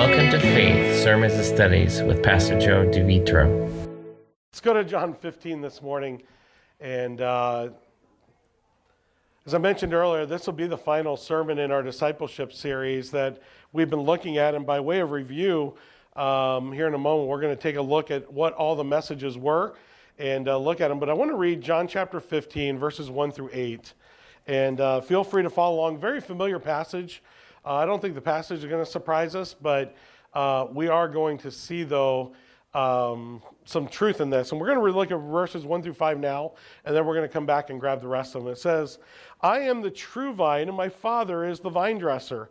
Welcome to Faith Sermons and Studies with Pastor Joe DeVitro. Let's go to John 15 this morning. And uh, as I mentioned earlier, this will be the final sermon in our discipleship series that we've been looking at. And by way of review, um, here in a moment, we're going to take a look at what all the messages were and uh, look at them. But I want to read John chapter 15, verses 1 through 8. And uh, feel free to follow along. Very familiar passage. Uh, I don't think the passage is going to surprise us, but uh, we are going to see, though, um, some truth in this. And we're going to look at verses 1 through 5 now, and then we're going to come back and grab the rest of them. It says, I am the true vine, and my Father is the vine dresser.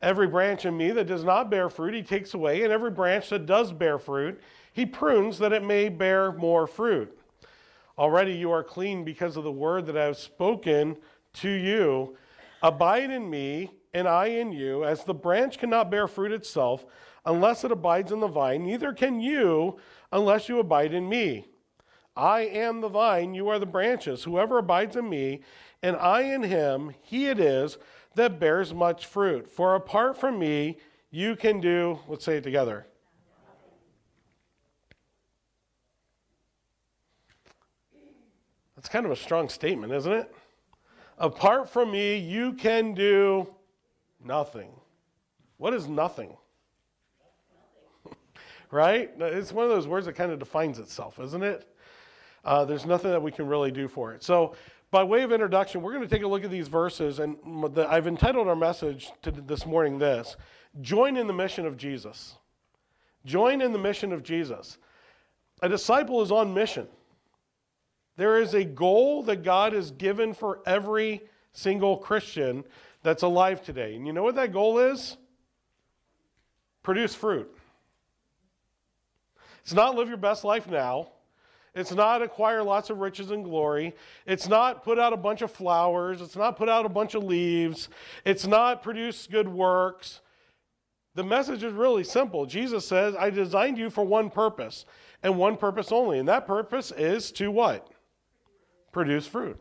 Every branch in me that does not bear fruit, he takes away, and every branch that does bear fruit, he prunes that it may bear more fruit. Already you are clean because of the word that I have spoken to you. Abide in me and I in you, as the branch cannot bear fruit itself unless it abides in the vine, neither can you unless you abide in me. I am the vine, you are the branches. Whoever abides in me, and I in him, he it is that bears much fruit. For apart from me, you can do, let's say it together. That's kind of a strong statement, isn't it? Apart from me, you can do Nothing. What is nothing? right? It's one of those words that kind of defines itself, isn't it? Uh, there's nothing that we can really do for it. So, by way of introduction, we're going to take a look at these verses, and the, I've entitled our message to this morning this Join in the mission of Jesus. Join in the mission of Jesus. A disciple is on mission. There is a goal that God has given for every single Christian that's alive today. And you know what that goal is? Produce fruit. It's not live your best life now. It's not acquire lots of riches and glory. It's not put out a bunch of flowers. It's not put out a bunch of leaves. It's not produce good works. The message is really simple. Jesus says, I designed you for one purpose and one purpose only. And that purpose is to what? Produce fruit.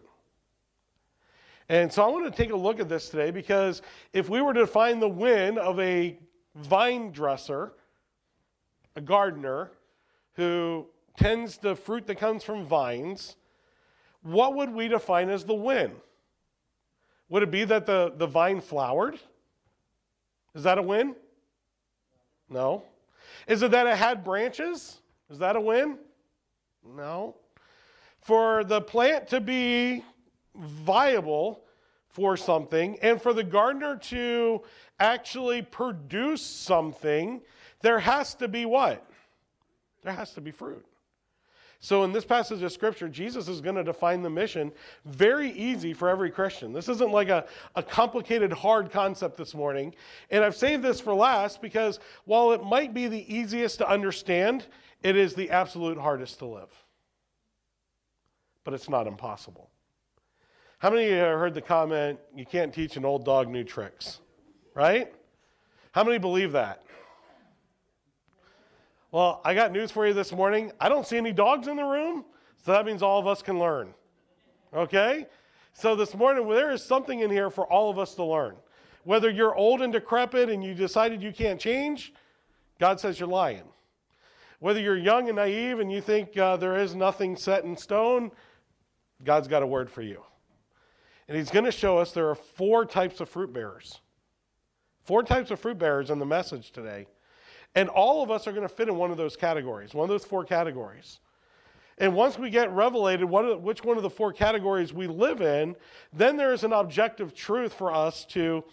And so I want to take a look at this today because if we were to define the win of a vine dresser, a gardener who tends the fruit that comes from vines, what would we define as the win? Would it be that the, the vine flowered? Is that a win? No. Is it that it had branches? Is that a win? No. For the plant to be viable for something and for the gardener to actually produce something, there has to be what? There has to be fruit. So, in this passage of scripture, Jesus is going to define the mission very easy for every Christian. This isn't like a, a complicated, hard concept this morning. And I've saved this for last because while it might be the easiest to understand, it is the absolute hardest to live. But it's not impossible. How many of you have heard the comment, you can't teach an old dog new tricks? Right? How many believe that? Well, I got news for you this morning. I don't see any dogs in the room, so that means all of us can learn. Okay? So this morning, there is something in here for all of us to learn. Whether you're old and decrepit and you decided you can't change, God says you're lying. Whether you're young and naive and you think uh, there is nothing set in stone, God's got a word for you. And he's going to show us there are four types of fruit bearers. Four types of fruit bearers in the message today. And all of us are going to fit in one of those categories, one of those four categories. And once we get revelated what, which one of the four categories we live in, then there is an objective truth for us to,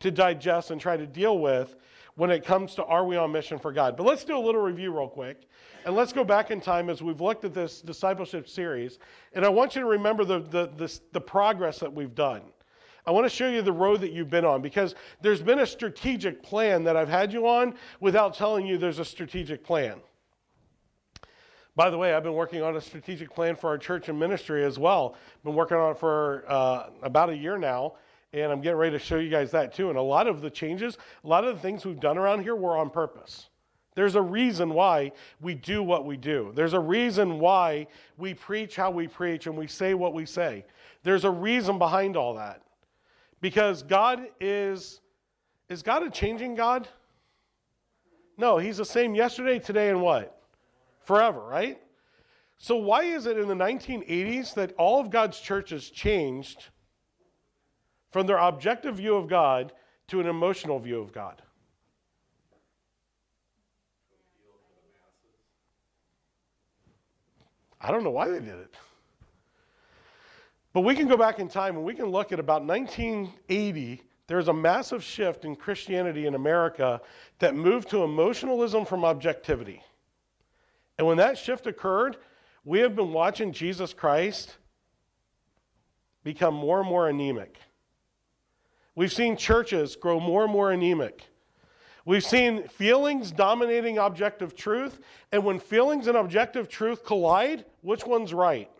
to digest and try to deal with when it comes to are we on mission for God. But let's do a little review real quick. And let's go back in time as we've looked at this discipleship series. And I want you to remember the, the, the, the progress that we've done. I want to show you the road that you've been on because there's been a strategic plan that I've had you on without telling you there's a strategic plan. By the way, I've been working on a strategic plan for our church and ministry as well. Been working on it for uh, about a year now, and I'm getting ready to show you guys that too. And a lot of the changes, a lot of the things we've done around here were on purpose. There's a reason why we do what we do. There's a reason why we preach how we preach and we say what we say. There's a reason behind all that. Because God is is God a changing God? No, he's the same yesterday, today, and what? Forever, right? So, why is it in the 1980s that all of God's churches changed from their objective view of God to an emotional view of God? I don't know why they did it. But we can go back in time and we can look at about 1980. There's a massive shift in Christianity in America that moved to emotionalism from objectivity. And when that shift occurred, we have been watching Jesus Christ become more and more anemic. We've seen churches grow more and more anemic. We've seen feelings dominating objective truth, and when feelings and objective truth collide, which one's right?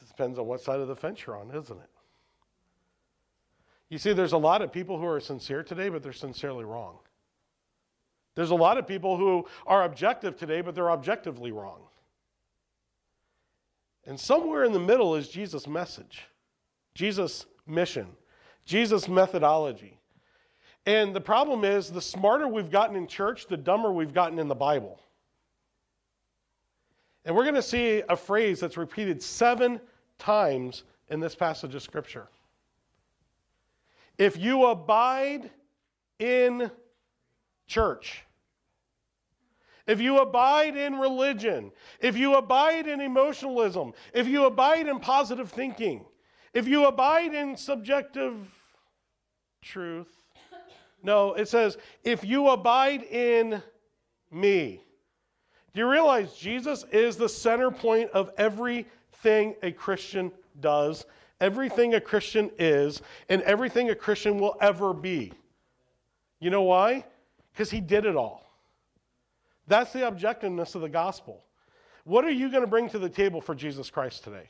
It depends on what side of the fence you're on, isn't it? You see, there's a lot of people who are sincere today, but they're sincerely wrong. There's a lot of people who are objective today, but they're objectively wrong. And somewhere in the middle is Jesus' message. Jesus' mission, Jesus' methodology. And the problem is the smarter we've gotten in church, the dumber we've gotten in the Bible. And we're going to see a phrase that's repeated seven times in this passage of Scripture. If you abide in church, if you abide in religion, if you abide in emotionalism, if you abide in positive thinking, if you abide in subjective truth, no, it says, if you abide in me. Do you realize Jesus is the center point of everything a Christian does, everything a Christian is, and everything a Christian will ever be? You know why? Because he did it all. That's the objectiveness of the gospel. What are you going to bring to the table for Jesus Christ today?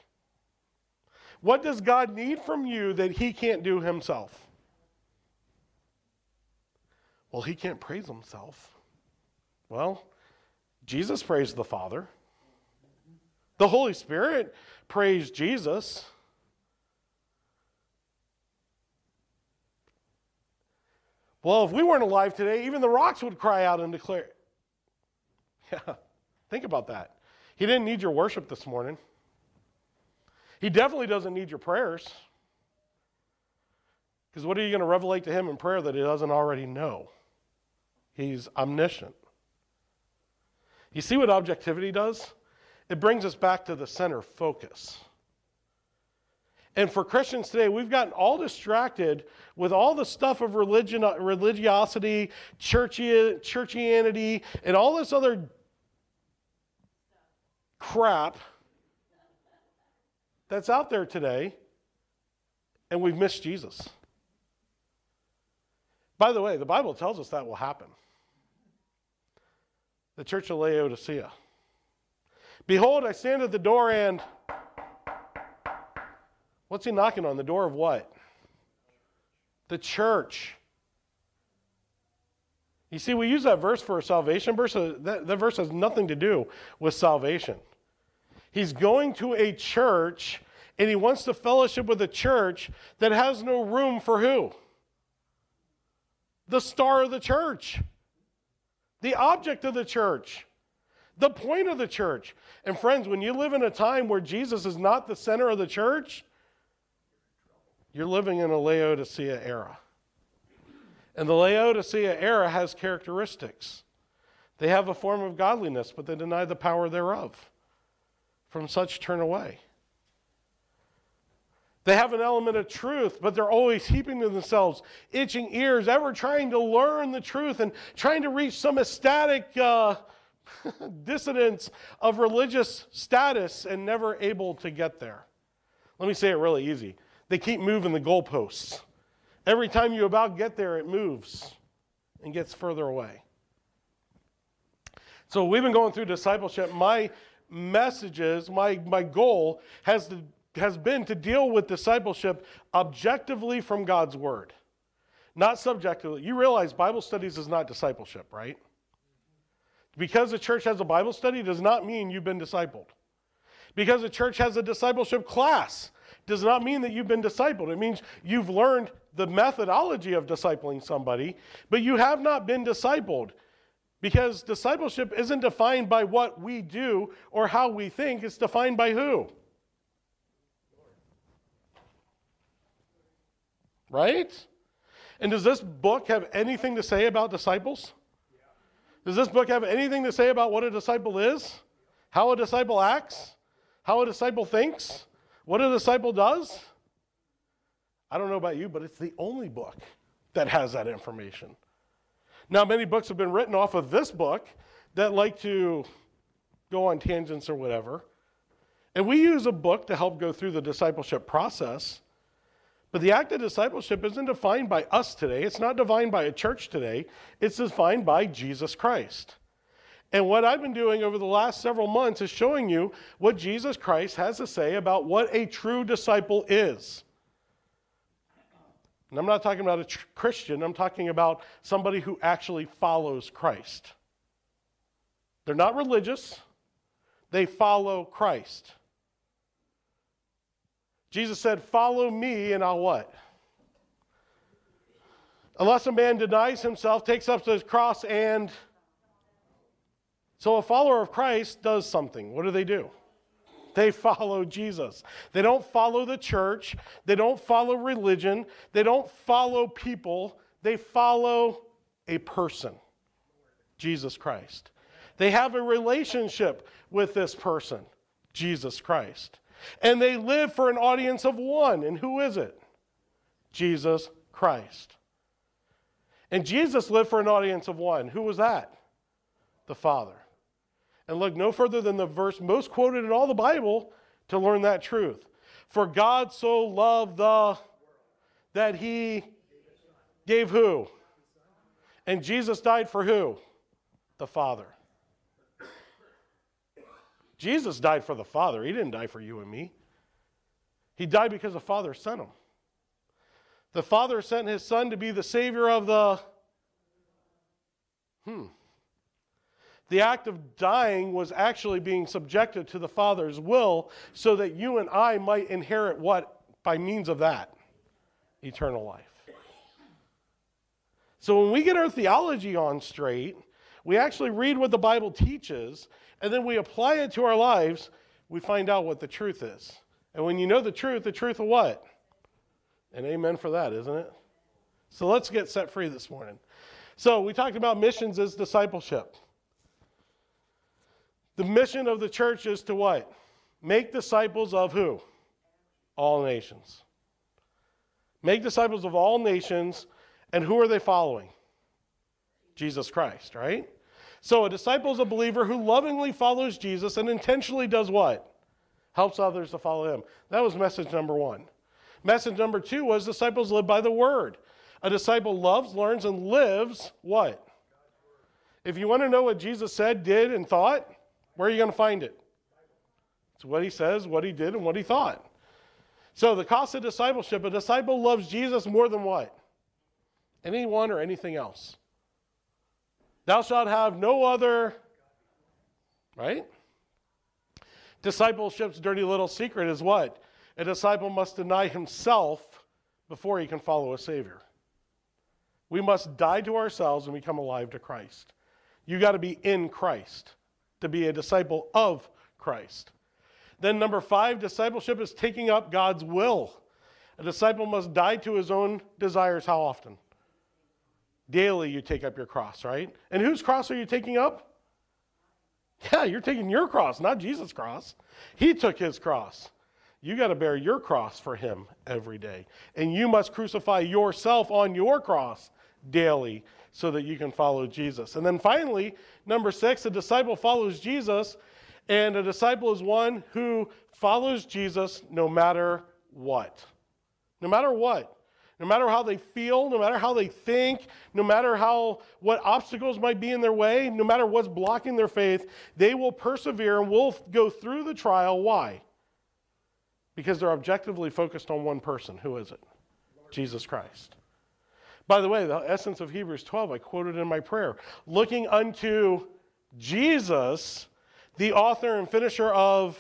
What does God need from you that he can't do himself? Well, he can't praise himself. Well, Jesus praised the Father. The Holy Spirit praised Jesus. Well, if we weren't alive today, even the rocks would cry out and declare. Yeah, think about that. He didn't need your worship this morning. He definitely doesn't need your prayers. Because what are you going to revelate to him in prayer that he doesn't already know? He's omniscient. You see what objectivity does? It brings us back to the center focus. And for Christians today, we've gotten all distracted with all the stuff of religion, uh, religiosity, churchy, churchianity, and all this other crap that's out there today, and we've missed Jesus. By the way, the Bible tells us that will happen. The church of Laodicea. Behold, I stand at the door and. What's he knocking on? The door of what? The church. You see, we use that verse for a salvation verse. That, that verse has nothing to do with salvation. He's going to a church and he wants to fellowship with a church that has no room for who? The star of the church, the object of the church, the point of the church. And friends, when you live in a time where Jesus is not the center of the church, you're living in a Laodicea era. And the Laodicea era has characteristics. They have a form of godliness, but they deny the power thereof. From such turn away. They have an element of truth, but they're always heaping to themselves itching ears, ever trying to learn the truth and trying to reach some ecstatic uh, dissonance of religious status and never able to get there. Let me say it really easy. They keep moving the goalposts. Every time you about get there, it moves and gets further away. So we've been going through discipleship. My messages, my, my goal has, to, has been to deal with discipleship objectively from God's word, not subjectively. You realize Bible studies is not discipleship, right? Because the church has a Bible study does not mean you've been discipled. Because the church has a discipleship class does not mean that you've been discipled. It means you've learned the methodology of discipling somebody, but you have not been discipled. Because discipleship isn't defined by what we do or how we think, it's defined by who? Right? And does this book have anything to say about disciples? Does this book have anything to say about what a disciple is? How a disciple acts? How a disciple thinks? What a disciple does? I don't know about you, but it's the only book that has that information. Now, many books have been written off of this book that like to go on tangents or whatever. And we use a book to help go through the discipleship process. But the act of discipleship isn't defined by us today. It's not defined by a church today. It's defined by Jesus Christ. And what I've been doing over the last several months is showing you what Jesus Christ has to say about what a true disciple is. And I'm not talking about a tr- Christian, I'm talking about somebody who actually follows Christ. They're not religious, they follow Christ. Jesus said, Follow me, and I'll what? Unless a man denies himself, takes up his cross, and. So a follower of Christ does something. What do they do? They follow Jesus. They don't follow the church. They don't follow religion. They don't follow people. They follow a person, Jesus Christ. They have a relationship with this person, Jesus Christ. And they live for an audience of one. And who is it? Jesus Christ. And Jesus lived for an audience of one. Who was that? The Father and look no further than the verse most quoted in all the Bible to learn that truth. For God so loved the that he gave who? And Jesus died for who? The Father. Jesus died for the Father. He didn't die for you and me. He died because the Father sent him. The Father sent his Son to be the Savior of the. Hmm. The act of dying was actually being subjected to the Father's will so that you and I might inherit what by means of that? Eternal life. So when we get our theology on straight, we actually read what the Bible teaches, and then we apply it to our lives, we find out what the truth is. And when you know the truth, the truth of what? And amen for that, isn't it? So let's get set free this morning. So we talked about missions as discipleship. The mission of the church is to what? Make disciples of who? All nations. Make disciples of all nations. And who are they following? Jesus Christ, right? So a disciple is a believer who lovingly follows Jesus and intentionally does what? Helps others to follow him. That was message number one. Message number two was disciples live by the word. A disciple loves, learns, and lives what? If you want to know what Jesus said, did, and thought, where are you going to find it? It's what he says, what he did, and what he thought. So, the cost of discipleship a disciple loves Jesus more than what? Anyone or anything else. Thou shalt have no other, right? Discipleship's dirty little secret is what? A disciple must deny himself before he can follow a Savior. We must die to ourselves and become alive to Christ. You got to be in Christ to be a disciple of Christ. Then, number five, discipleship is taking up God's will. A disciple must die to his own desires how often? Daily, you take up your cross, right? And whose cross are you taking up? Yeah, you're taking your cross, not Jesus' cross. He took his cross. You got to bear your cross for him every day. And you must crucify yourself on your cross daily so that you can follow Jesus. And then finally, number six, a disciple follows Jesus, and a disciple is one who follows Jesus no matter what. No matter what. No matter how they feel, no matter how they think, no matter how what obstacles might be in their way, no matter what's blocking their faith, they will persevere and will go through the trial. Why? Because they're objectively focused on one person. Who is it? Jesus Christ. By the way, the essence of Hebrews 12, I quoted in my prayer. Looking unto Jesus, the author and finisher of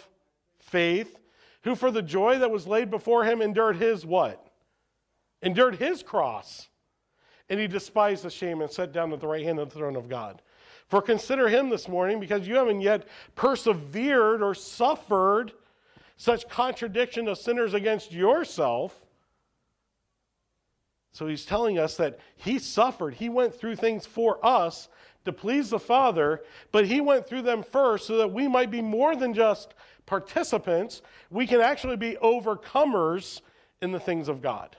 faith, who for the joy that was laid before him endured his what? Endured his cross. And he despised the shame and sat down at the right hand of the throne of God. For consider him this morning because you haven't yet persevered or suffered such contradiction of sinners against yourself. So he's telling us that he suffered. He went through things for us to please the Father, but he went through them first so that we might be more than just participants. We can actually be overcomers in the things of God.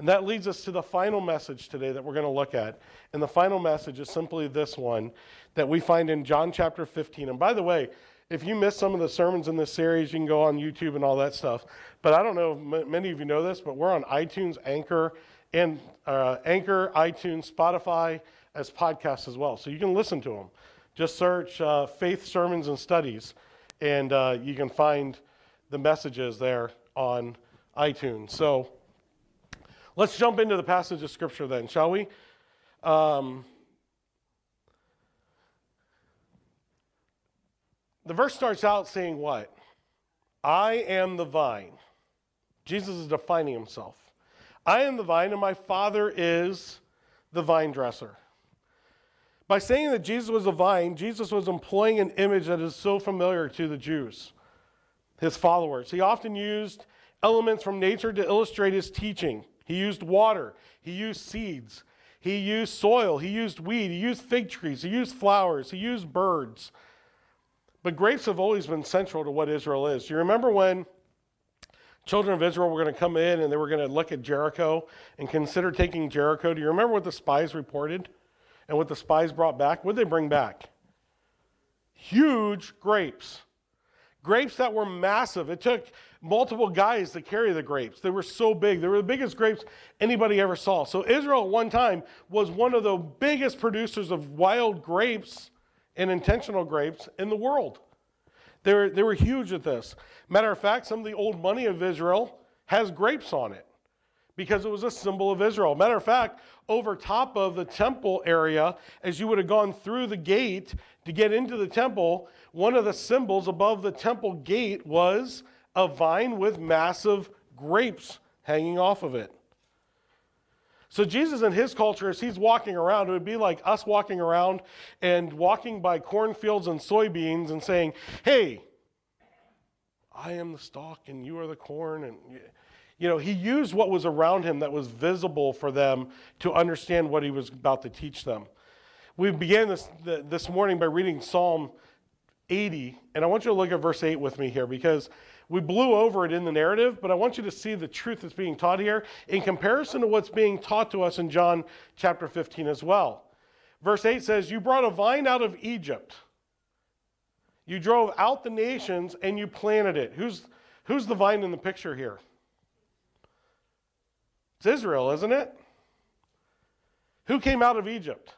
And that leads us to the final message today that we're going to look at. And the final message is simply this one that we find in John chapter 15. And by the way, if you missed some of the sermons in this series, you can go on YouTube and all that stuff. But I don't know if many of you know this, but we're on iTunes, Anchor, and uh, Anchor, iTunes, Spotify as podcasts as well. So you can listen to them. Just search uh, Faith Sermons and Studies, and uh, you can find the messages there on iTunes. So let's jump into the passage of Scripture then, shall we? Um, the verse starts out saying what? I am the vine. Jesus is defining himself. I am the vine, and my Father is the vine dresser. By saying that Jesus was a vine, Jesus was employing an image that is so familiar to the Jews, his followers. He often used elements from nature to illustrate his teaching. He used water, he used seeds, he used soil, he used weed, he used fig trees, he used flowers, he used birds. But grapes have always been central to what Israel is. Do you remember when children of Israel were going to come in and they were going to look at Jericho and consider taking Jericho? Do you remember what the spies reported and what the spies brought back? What did they bring back? Huge grapes. Grapes that were massive. It took multiple guys to carry the grapes. They were so big. They were the biggest grapes anybody ever saw. So Israel at one time was one of the biggest producers of wild grapes and intentional grapes in the world. They were, they were huge at this. Matter of fact, some of the old money of Israel has grapes on it because it was a symbol of Israel. Matter of fact, over top of the temple area, as you would have gone through the gate to get into the temple, one of the symbols above the temple gate was a vine with massive grapes hanging off of it. So, Jesus in his culture, as he's walking around, it would be like us walking around and walking by cornfields and soybeans and saying, Hey, I am the stalk and you are the corn. And, you know, he used what was around him that was visible for them to understand what he was about to teach them. We began this, this morning by reading Psalm 80, and I want you to look at verse 8 with me here because we blew over it in the narrative, but I want you to see the truth that's being taught here in comparison to what's being taught to us in John chapter 15 as well. Verse 8 says, You brought a vine out of Egypt. You drove out the nations and you planted it. Who's, who's the vine in the picture here? It's Israel, isn't it? Who came out of Egypt?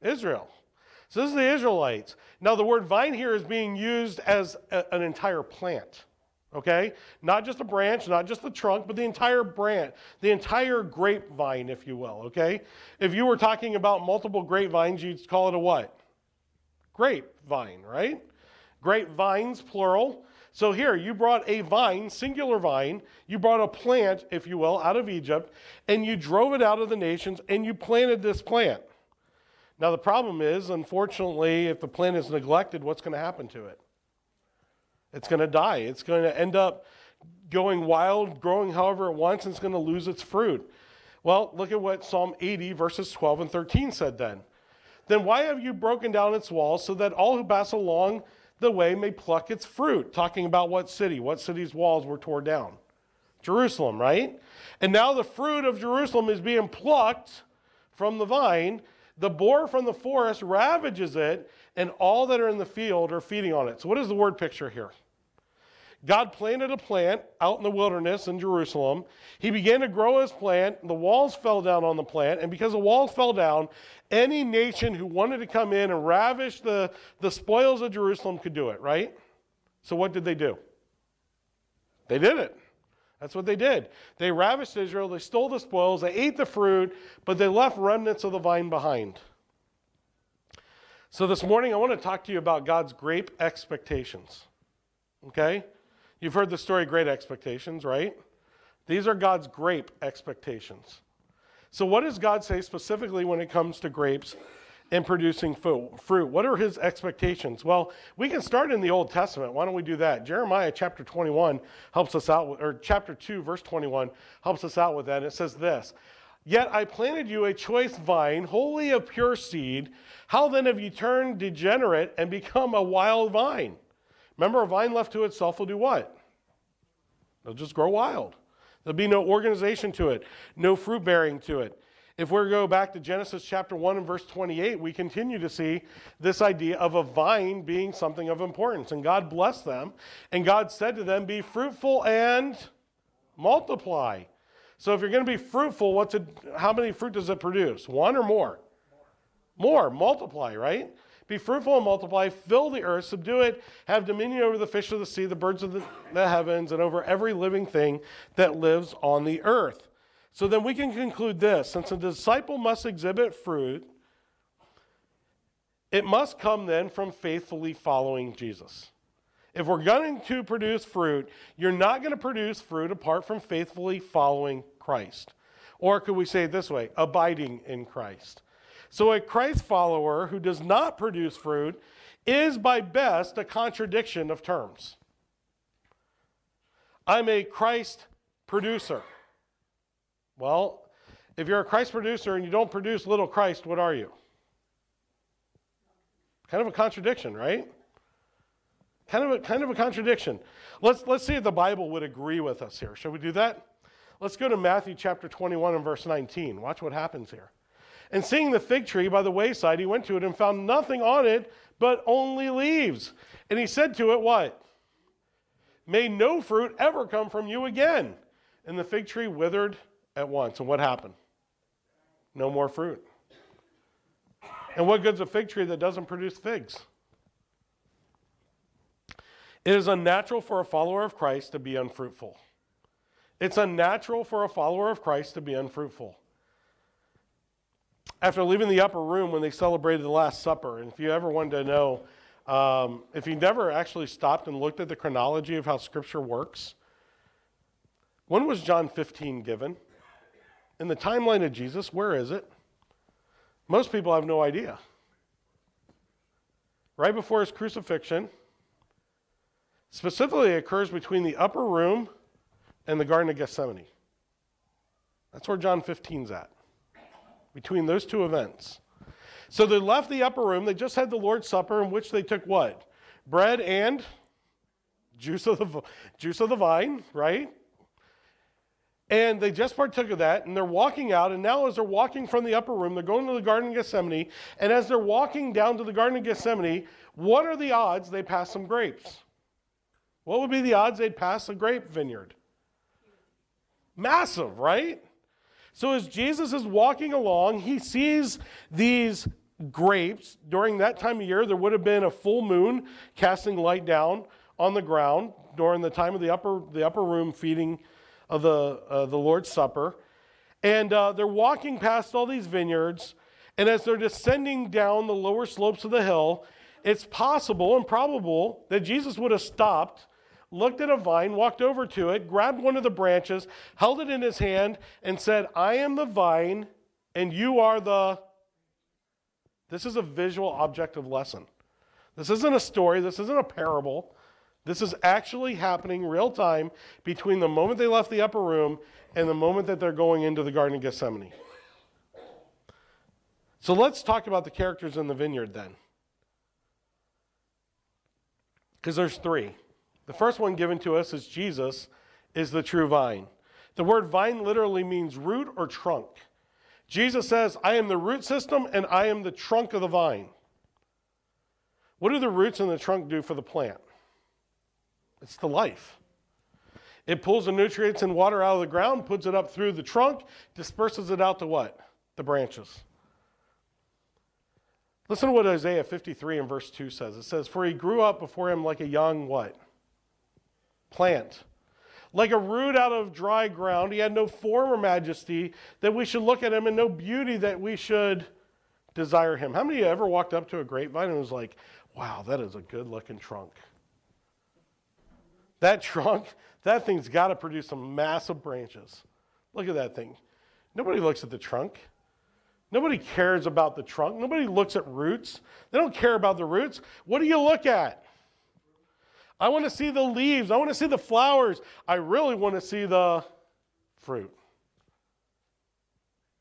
Israel. So this is the Israelites. Now, the word vine here is being used as a, an entire plant, okay? Not just a branch, not just the trunk, but the entire branch, the entire grapevine, if you will, okay? If you were talking about multiple grapevines, you'd call it a what? Grapevine, right? Grapevines, plural. So here, you brought a vine, singular vine, you brought a plant, if you will, out of Egypt, and you drove it out of the nations, and you planted this plant. Now, the problem is, unfortunately, if the plant is neglected, what's going to happen to it? It's going to die. It's going to end up going wild, growing however it wants, and it's going to lose its fruit. Well, look at what Psalm 80, verses 12 and 13 said then. Then why have you broken down its walls so that all who pass along the way may pluck its fruit? Talking about what city? What city's walls were torn down? Jerusalem, right? And now the fruit of Jerusalem is being plucked from the vine the boar from the forest ravages it, and all that are in the field are feeding on it. So, what is the word picture here? God planted a plant out in the wilderness in Jerusalem. He began to grow his plant. The walls fell down on the plant. And because the walls fell down, any nation who wanted to come in and ravish the, the spoils of Jerusalem could do it, right? So, what did they do? They did it. That's what they did. They ravished Israel, they stole the spoils, they ate the fruit, but they left remnants of the vine behind. So this morning, I want to talk to you about God's grape expectations. Okay? You've heard the story Great Expectations, right? These are God's grape expectations. So, what does God say specifically when it comes to grapes and producing fruit? What are his expectations? Well, we can start in the Old Testament. Why don't we do that? Jeremiah chapter 21 helps us out, or chapter 2, verse 21 helps us out with that. It says this Yet I planted you a choice vine, wholly of pure seed. How then have you turned degenerate and become a wild vine? Remember, a vine left to itself will do what? It'll just grow wild. There'll be no organization to it, no fruit bearing to it. If we go back to Genesis chapter 1 and verse 28, we continue to see this idea of a vine being something of importance. And God blessed them, and God said to them, Be fruitful and multiply. So if you're going to be fruitful, what's it, how many fruit does it produce? One or more? More, multiply, right? Be fruitful and multiply, fill the earth, subdue it, have dominion over the fish of the sea, the birds of the, the heavens, and over every living thing that lives on the earth. So then we can conclude this since a disciple must exhibit fruit, it must come then from faithfully following Jesus. If we're going to produce fruit, you're not going to produce fruit apart from faithfully following Christ. Or could we say it this way abiding in Christ? So, a Christ follower who does not produce fruit is, by best, a contradiction of terms. I'm a Christ producer. Well, if you're a Christ producer and you don't produce little Christ, what are you? Kind of a contradiction, right? Kind of a, kind of a contradiction. Let's, let's see if the Bible would agree with us here. Shall we do that? Let's go to Matthew chapter 21 and verse 19. Watch what happens here. And seeing the fig tree by the wayside, he went to it and found nothing on it but only leaves. And he said to it, What? May no fruit ever come from you again. And the fig tree withered at once. And what happened? No more fruit. And what good's a fig tree that doesn't produce figs? It is unnatural for a follower of Christ to be unfruitful. It's unnatural for a follower of Christ to be unfruitful after leaving the upper room when they celebrated the Last Supper, and if you ever wanted to know, um, if you never actually stopped and looked at the chronology of how Scripture works, when was John 15 given? In the timeline of Jesus, where is it? Most people have no idea. Right before his crucifixion, specifically occurs between the upper room and the Garden of Gethsemane. That's where John 15's at between those two events. So they left the upper room. They just had the Lord's Supper, in which they took what? Bread and juice of the, juice of the vine, right? And they just partook of that, and they're walking out. And now, as they're walking from the upper room, they're going to the Garden of Gethsemane. And as they're walking down to the Garden of Gethsemane, what are the odds they pass some grapes? What would be the odds they'd pass a grape vineyard? Massive, right? So as Jesus is walking along, he sees these grapes. During that time of year, there would have been a full moon casting light down on the ground during the time of the upper, the upper room feeding of the, uh, the Lord's Supper. And uh, they're walking past all these vineyards. And as they're descending down the lower slopes of the hill, it's possible and probable that Jesus would have stopped looked at a vine, walked over to it, grabbed one of the branches, held it in his hand, and said, I am the vine, and you are the. This is a visual objective lesson. This isn't a story, this isn't a parable. This is actually happening real time between the moment they left the upper room and the moment that they're going into the Garden of Gethsemane. So let's talk about the characters in the vineyard then. Because there's three. The first one given to us is Jesus is the true vine. The word vine literally means root or trunk. Jesus says, I am the root system and I am the trunk of the vine. What do the roots and the trunk do for the plant? It's the life. It pulls the nutrients and water out of the ground, puts it up through the trunk, disperses it out to what? The branches. Listen to what Isaiah 53 and verse 2 says. It says, For he grew up before him like a young what? plant. Like a root out of dry ground, he had no form or majesty that we should look at him, and no beauty that we should desire him. How many of you ever walked up to a grapevine and was like, wow, that is a good looking trunk? That trunk, that thing's got to produce some massive branches. Look at that thing. Nobody looks at the trunk. Nobody cares about the trunk. Nobody looks at roots. They don't care about the roots. What do you look at? I want to see the leaves. I want to see the flowers. I really want to see the fruit.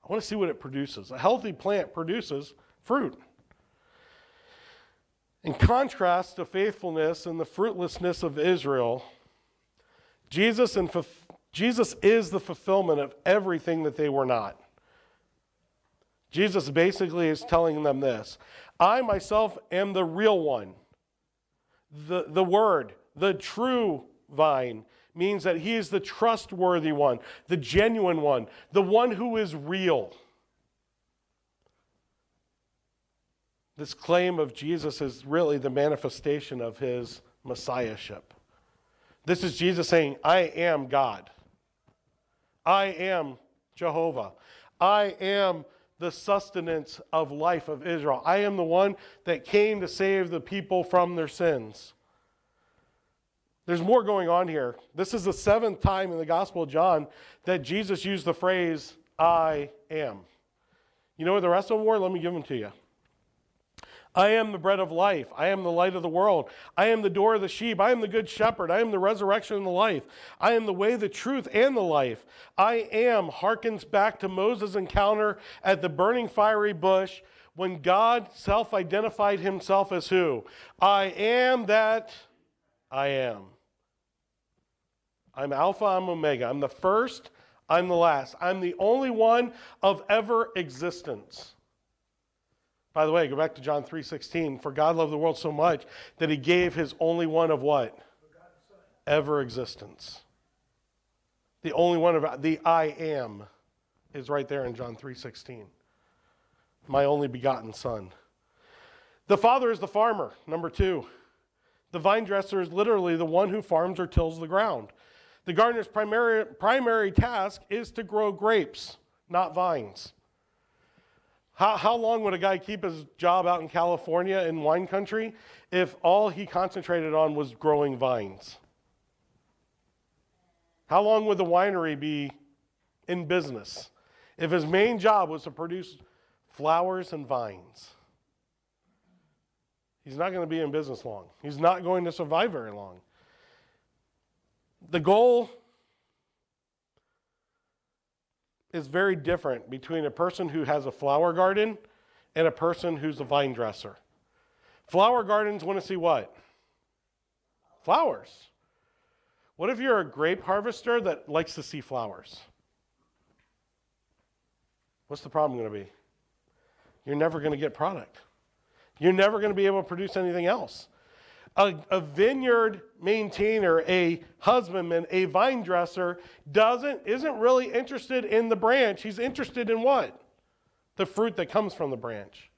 I want to see what it produces. A healthy plant produces fruit. In contrast to faithfulness and the fruitlessness of Israel, Jesus, and Jesus is the fulfillment of everything that they were not. Jesus basically is telling them this I myself am the real one. The, the word, the true vine, means that he is the trustworthy one, the genuine one, the one who is real. This claim of Jesus is really the manifestation of his messiahship. This is Jesus saying, I am God. I am Jehovah. I am the sustenance of life of Israel. I am the one that came to save the people from their sins. There's more going on here. This is the seventh time in the Gospel of John that Jesus used the phrase, I am. You know what the rest of them were? Let me give them to you. I am the bread of life. I am the light of the world. I am the door of the sheep. I am the good shepherd. I am the resurrection and the life. I am the way, the truth, and the life. I am harkens back to Moses' encounter at the burning fiery bush when God self identified himself as who? I am that I am. I'm Alpha, I'm Omega. I'm the first, I'm the last. I'm the only one of ever existence. By the way, go back to John 3:16. For God loved the world so much that he gave his only one of what? Ever existence. The only one of the I am is right there in John 3:16. My only begotten son. The father is the farmer, number 2. The vine dresser is literally the one who farms or tills the ground. The gardener's primary, primary task is to grow grapes, not vines. How, how long would a guy keep his job out in California in wine country if all he concentrated on was growing vines? How long would the winery be in business if his main job was to produce flowers and vines? He's not going to be in business long. He's not going to survive very long. The goal is very different between a person who has a flower garden and a person who's a vine dresser. Flower gardens want to see what? Flowers. What if you're a grape harvester that likes to see flowers? What's the problem going to be? You're never going to get product. You're never going to be able to produce anything else a, a vineyard maintainer, a husbandman, a vine dresser doesn't isn't really interested in the branch. He's interested in what? The fruit that comes from the branch.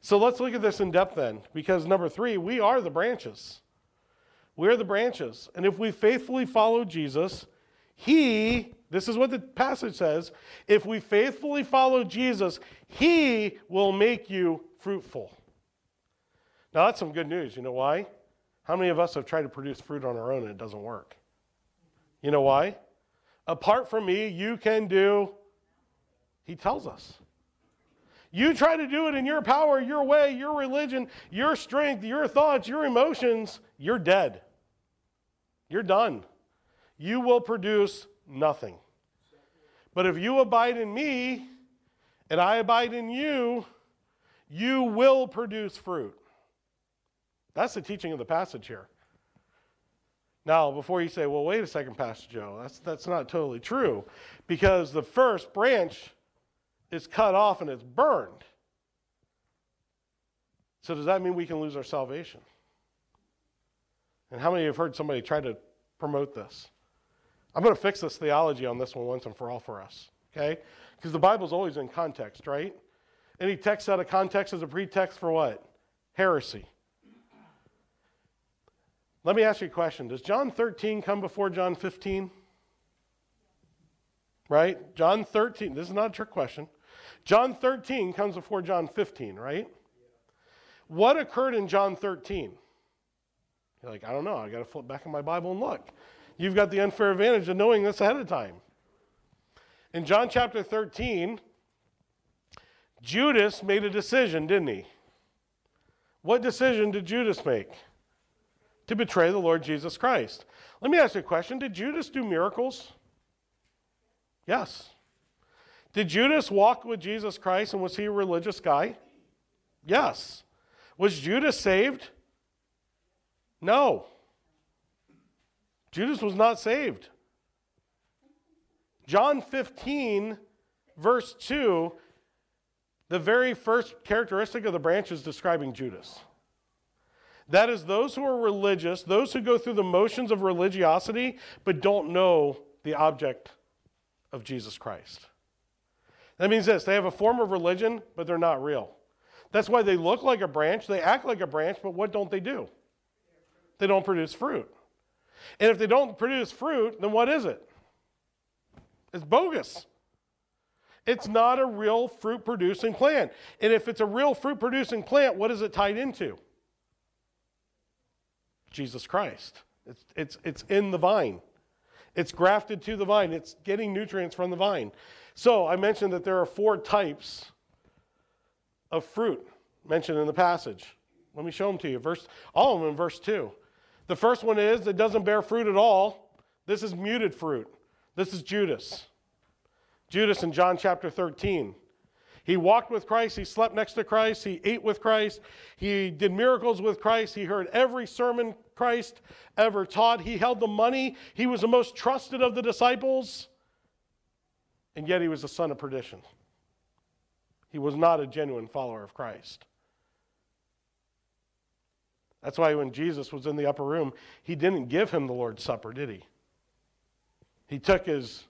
So let's look at this in depth then, because number three, we are the branches. We're the branches. And if we faithfully follow Jesus, He, this is what the passage says, if we faithfully follow Jesus, He will make you fruitful. Now, that's some good news. You know why? How many of us have tried to produce fruit on our own and it doesn't work? You know why? Apart from me, you can do, he tells us. You try to do it in your power, your way, your religion, your strength, your thoughts, your emotions, you're dead. You're done. You will produce nothing. But if you abide in me and I abide in you, you will produce fruit. That's the teaching of the passage here. Now, before you say, well, wait a second, Pastor Joe, that's, that's not totally true because the first branch is cut off and it's burned. So, does that mean we can lose our salvation? And how many have heard somebody try to promote this? I'm going to fix this theology on this one once and for all for us, okay? Because the Bible's always in context, right? Any text out of context is a pretext for what? Heresy. Let me ask you a question. Does John 13 come before John 15? Right? John 13, this is not a trick question. John 13 comes before John 15, right? What occurred in John 13? You're like, I don't know. I got to flip back in my Bible and look. You've got the unfair advantage of knowing this ahead of time. In John chapter 13, Judas made a decision, didn't he? What decision did Judas make? To betray the Lord Jesus Christ. Let me ask you a question Did Judas do miracles? Yes. Did Judas walk with Jesus Christ and was he a religious guy? Yes. Was Judas saved? No. Judas was not saved. John 15, verse 2, the very first characteristic of the branch is describing Judas. That is those who are religious, those who go through the motions of religiosity, but don't know the object of Jesus Christ. That means this they have a form of religion, but they're not real. That's why they look like a branch, they act like a branch, but what don't they do? They don't produce fruit. And if they don't produce fruit, then what is it? It's bogus. It's not a real fruit producing plant. And if it's a real fruit producing plant, what is it tied into? Jesus Christ. It's, it's, it's in the vine. It's grafted to the vine. It's getting nutrients from the vine. So I mentioned that there are four types of fruit mentioned in the passage. Let me show them to you. Verse, all of them in verse 2. The first one is it doesn't bear fruit at all. This is muted fruit. This is Judas. Judas in John chapter 13. He walked with Christ. He slept next to Christ. He ate with Christ. He did miracles with Christ. He heard every sermon Christ ever taught. He held the money. He was the most trusted of the disciples. And yet he was the son of perdition. He was not a genuine follower of Christ. That's why when Jesus was in the upper room, he didn't give him the Lord's Supper, did he? He took his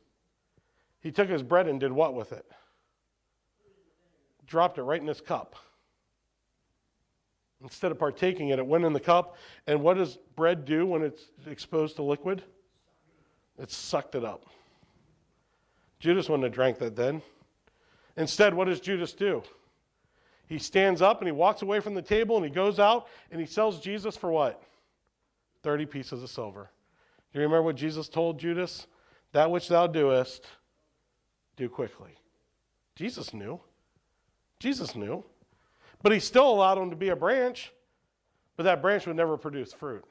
he took his bread and did what with it? Dropped it right in his cup. Instead of partaking it, it went in the cup. And what does bread do when it's exposed to liquid? It sucked it up. Judas wouldn't have drank that then. Instead, what does Judas do? He stands up and he walks away from the table and he goes out and he sells Jesus for what? 30 pieces of silver. Do you remember what Jesus told Judas? That which thou doest, do quickly. Jesus knew. Jesus knew. But he still allowed him to be a branch, but that branch would never produce fruit.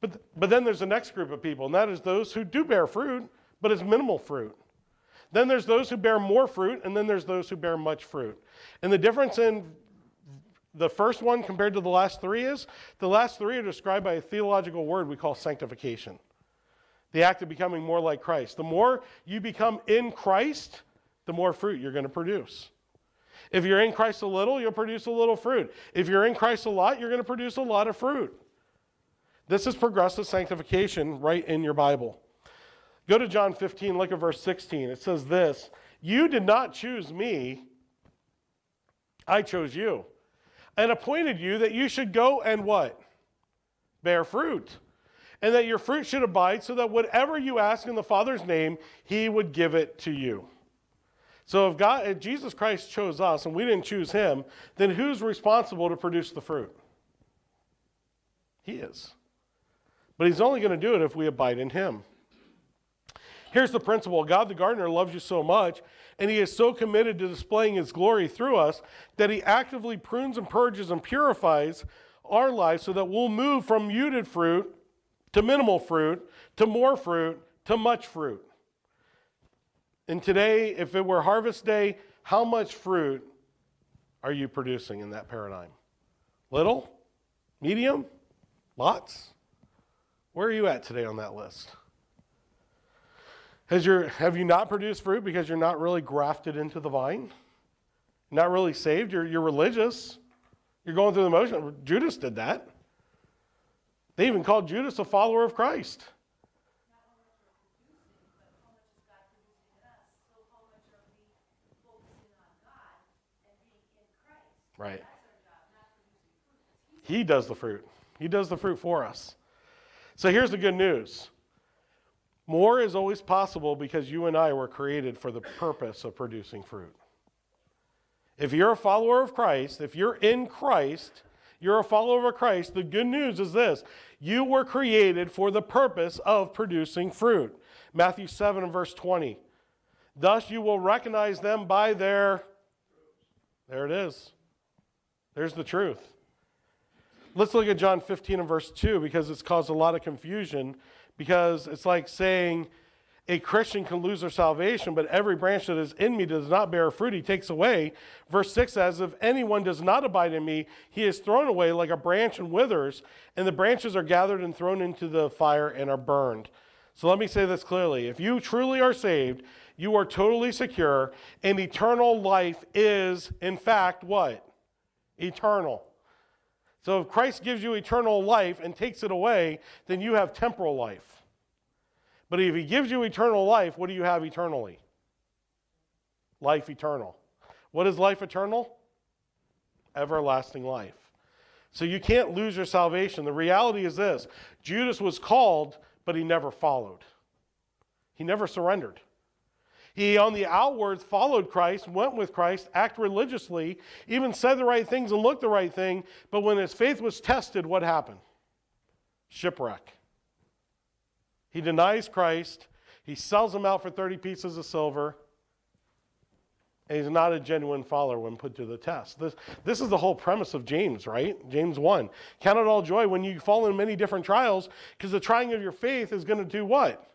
But, but then there's the next group of people, and that is those who do bear fruit, but it's minimal fruit. Then there's those who bear more fruit, and then there's those who bear much fruit. And the difference in the first one compared to the last three is the last three are described by a theological word we call sanctification the act of becoming more like Christ. The more you become in Christ, the more fruit you're going to produce. If you're in Christ a little, you'll produce a little fruit. If you're in Christ a lot, you're going to produce a lot of fruit. This is progressive sanctification right in your Bible. Go to John 15, look at verse 16. It says this You did not choose me, I chose you, and appointed you that you should go and what? Bear fruit. And that your fruit should abide, so that whatever you ask in the Father's name, he would give it to you. So if God, if Jesus Christ chose us and we didn't choose him, then who's responsible to produce the fruit? He is. But he's only going to do it if we abide in him. Here's the principle God the gardener loves you so much, and he is so committed to displaying his glory through us that he actively prunes and purges and purifies our lives so that we'll move from muted fruit to minimal fruit to more fruit to much fruit. And today, if it were harvest day, how much fruit are you producing in that paradigm? Little? Medium? Lots? Where are you at today on that list? Has your, have you not produced fruit because you're not really grafted into the vine? Not really saved? You're, you're religious. You're going through the motion. Judas did that. They even called Judas a follower of Christ. Right. He does the fruit. He does the fruit for us. So here's the good news more is always possible because you and I were created for the purpose of producing fruit. If you're a follower of Christ, if you're in Christ, you're a follower of Christ, the good news is this you were created for the purpose of producing fruit. Matthew 7 and verse 20. Thus you will recognize them by their. There it is. There's the truth. Let's look at John 15 and verse 2 because it's caused a lot of confusion. Because it's like saying a Christian can lose their salvation, but every branch that is in me does not bear fruit, he takes away. Verse 6 says, If anyone does not abide in me, he is thrown away like a branch and withers, and the branches are gathered and thrown into the fire and are burned. So let me say this clearly. If you truly are saved, you are totally secure, and eternal life is, in fact, what? Eternal. So if Christ gives you eternal life and takes it away, then you have temporal life. But if he gives you eternal life, what do you have eternally? Life eternal. What is life eternal? Everlasting life. So you can't lose your salvation. The reality is this Judas was called, but he never followed, he never surrendered. He, on the outwards, followed Christ, went with Christ, acted religiously, even said the right things and looked the right thing. But when his faith was tested, what happened? Shipwreck. He denies Christ. He sells him out for 30 pieces of silver. And he's not a genuine follower when put to the test. This, this is the whole premise of James, right? James 1. Count it all joy when you fall in many different trials, because the trying of your faith is going to do what?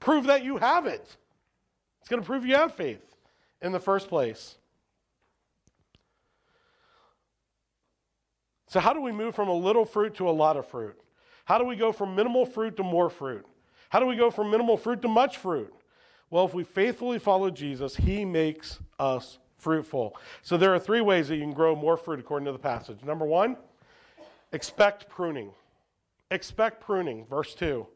Prove that you have it. It's going to prove you have faith in the first place. So, how do we move from a little fruit to a lot of fruit? How do we go from minimal fruit to more fruit? How do we go from minimal fruit to much fruit? Well, if we faithfully follow Jesus, he makes us fruitful. So, there are three ways that you can grow more fruit according to the passage. Number one, expect pruning. Expect pruning, verse 2.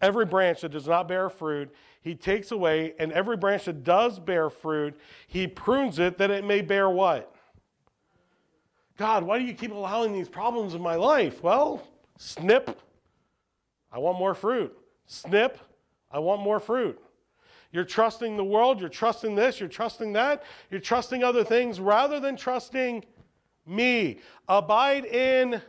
Every branch that does not bear fruit, he takes away, and every branch that does bear fruit, he prunes it that it may bear what? God, why do you keep allowing these problems in my life? Well, snip, I want more fruit. Snip, I want more fruit. You're trusting the world, you're trusting this, you're trusting that, you're trusting other things rather than trusting me. Abide in,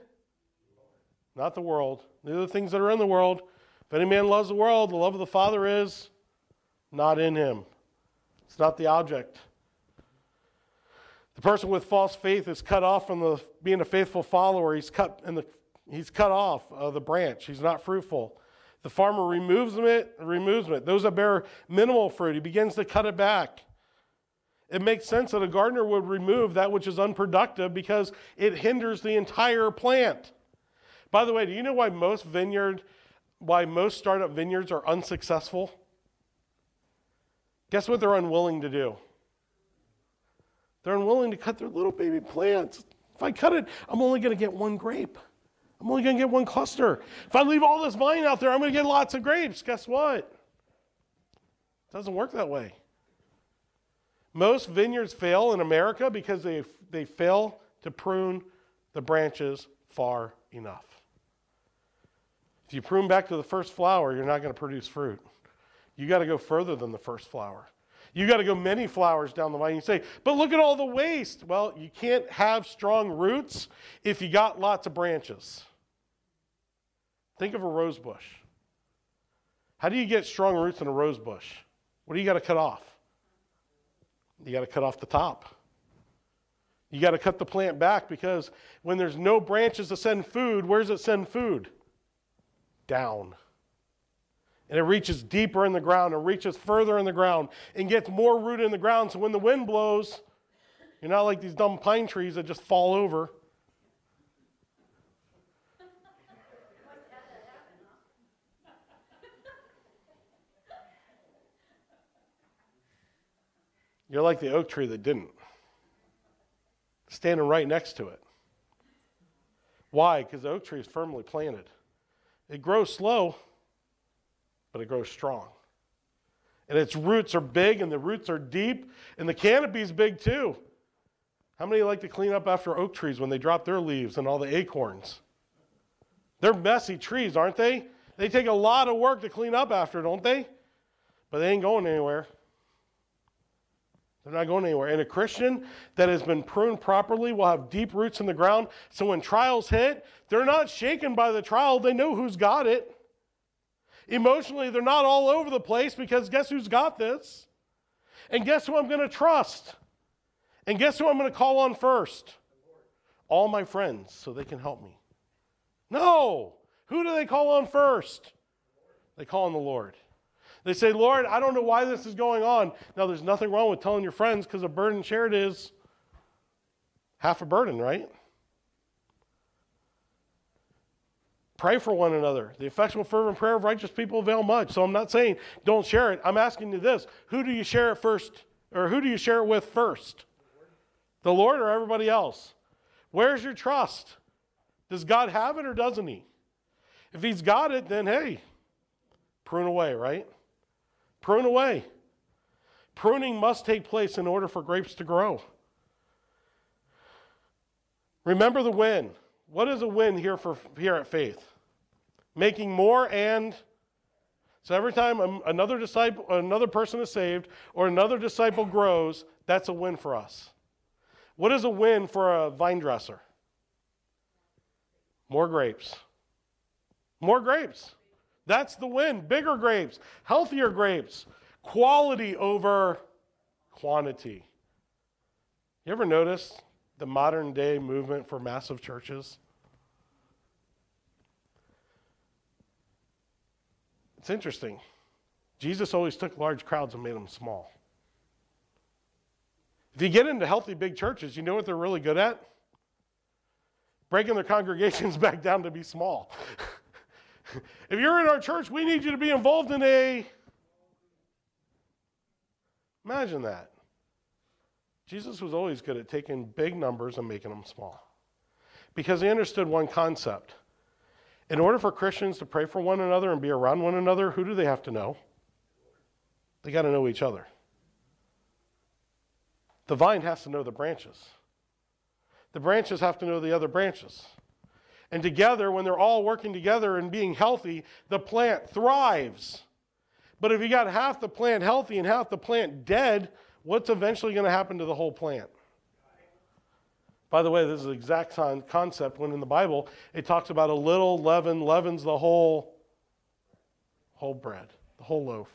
not the world, the other things that are in the world. If any man loves the world, the love of the Father is not in him. It's not the object. The person with false faith is cut off from the, being a faithful follower. He's cut, in the, he's cut off of the branch. He's not fruitful. The farmer removes it, removes it. Those that bear minimal fruit, he begins to cut it back. It makes sense that a gardener would remove that which is unproductive because it hinders the entire plant. By the way, do you know why most vineyard why most startup vineyards are unsuccessful? Guess what they're unwilling to do? They're unwilling to cut their little baby plants. If I cut it, I'm only going to get one grape. I'm only going to get one cluster. If I leave all this vine out there, I'm going to get lots of grapes. Guess what? It doesn't work that way. Most vineyards fail in America because they, they fail to prune the branches far enough. If you prune back to the first flower, you're not going to produce fruit. You got to go further than the first flower. You got to go many flowers down the line. You say, but look at all the waste. Well, you can't have strong roots if you got lots of branches. Think of a rose bush. How do you get strong roots in a rose bush? What do you got to cut off? You got to cut off the top. You got to cut the plant back because when there's no branches to send food, where does it send food? Down. And it reaches deeper in the ground and reaches further in the ground and gets more root in the ground. So when the wind blows, you're not like these dumb pine trees that just fall over. You're like the oak tree that didn't, standing right next to it. Why? Because the oak tree is firmly planted. It grows slow, but it grows strong. And its roots are big and the roots are deep, and the canopy is big too. How many like to clean up after oak trees when they drop their leaves and all the acorns? They're messy trees, aren't they? They take a lot of work to clean up after, don't they? But they ain't going anywhere. They're not going anywhere. And a Christian that has been pruned properly will have deep roots in the ground. So when trials hit, they're not shaken by the trial. They know who's got it. Emotionally, they're not all over the place because guess who's got this? And guess who I'm going to trust? And guess who I'm going to call on first? All my friends so they can help me. No. Who do they call on first? They call on the Lord. They say, Lord, I don't know why this is going on. Now, there's nothing wrong with telling your friends because a burden shared is half a burden, right? Pray for one another. The effectual, fervent prayer of righteous people avail much. So I'm not saying don't share it. I'm asking you this who do you share it first, or who do you share it with first? The Lord or everybody else? Where's your trust? Does God have it or doesn't He? If He's got it, then hey, prune away, right? Prune away. Pruning must take place in order for grapes to grow. Remember the win. What is a win here for here at Faith? Making more and so every time another disciple, another person is saved, or another disciple grows, that's a win for us. What is a win for a vine dresser? More grapes. More grapes. That's the win. Bigger grapes, healthier grapes, quality over quantity. You ever notice the modern day movement for massive churches? It's interesting. Jesus always took large crowds and made them small. If you get into healthy big churches, you know what they're really good at? Breaking their congregations back down to be small. if you're in our church, we need you to be involved in a. Imagine that. Jesus was always good at taking big numbers and making them small because he understood one concept. In order for Christians to pray for one another and be around one another, who do they have to know? They got to know each other. The vine has to know the branches. The branches have to know the other branches. And together, when they're all working together and being healthy, the plant thrives. But if you got half the plant healthy and half the plant dead, what's eventually going to happen to the whole plant? By the way, this is the exact concept when in the Bible it talks about a little leaven leavens the whole whole bread, the whole loaf.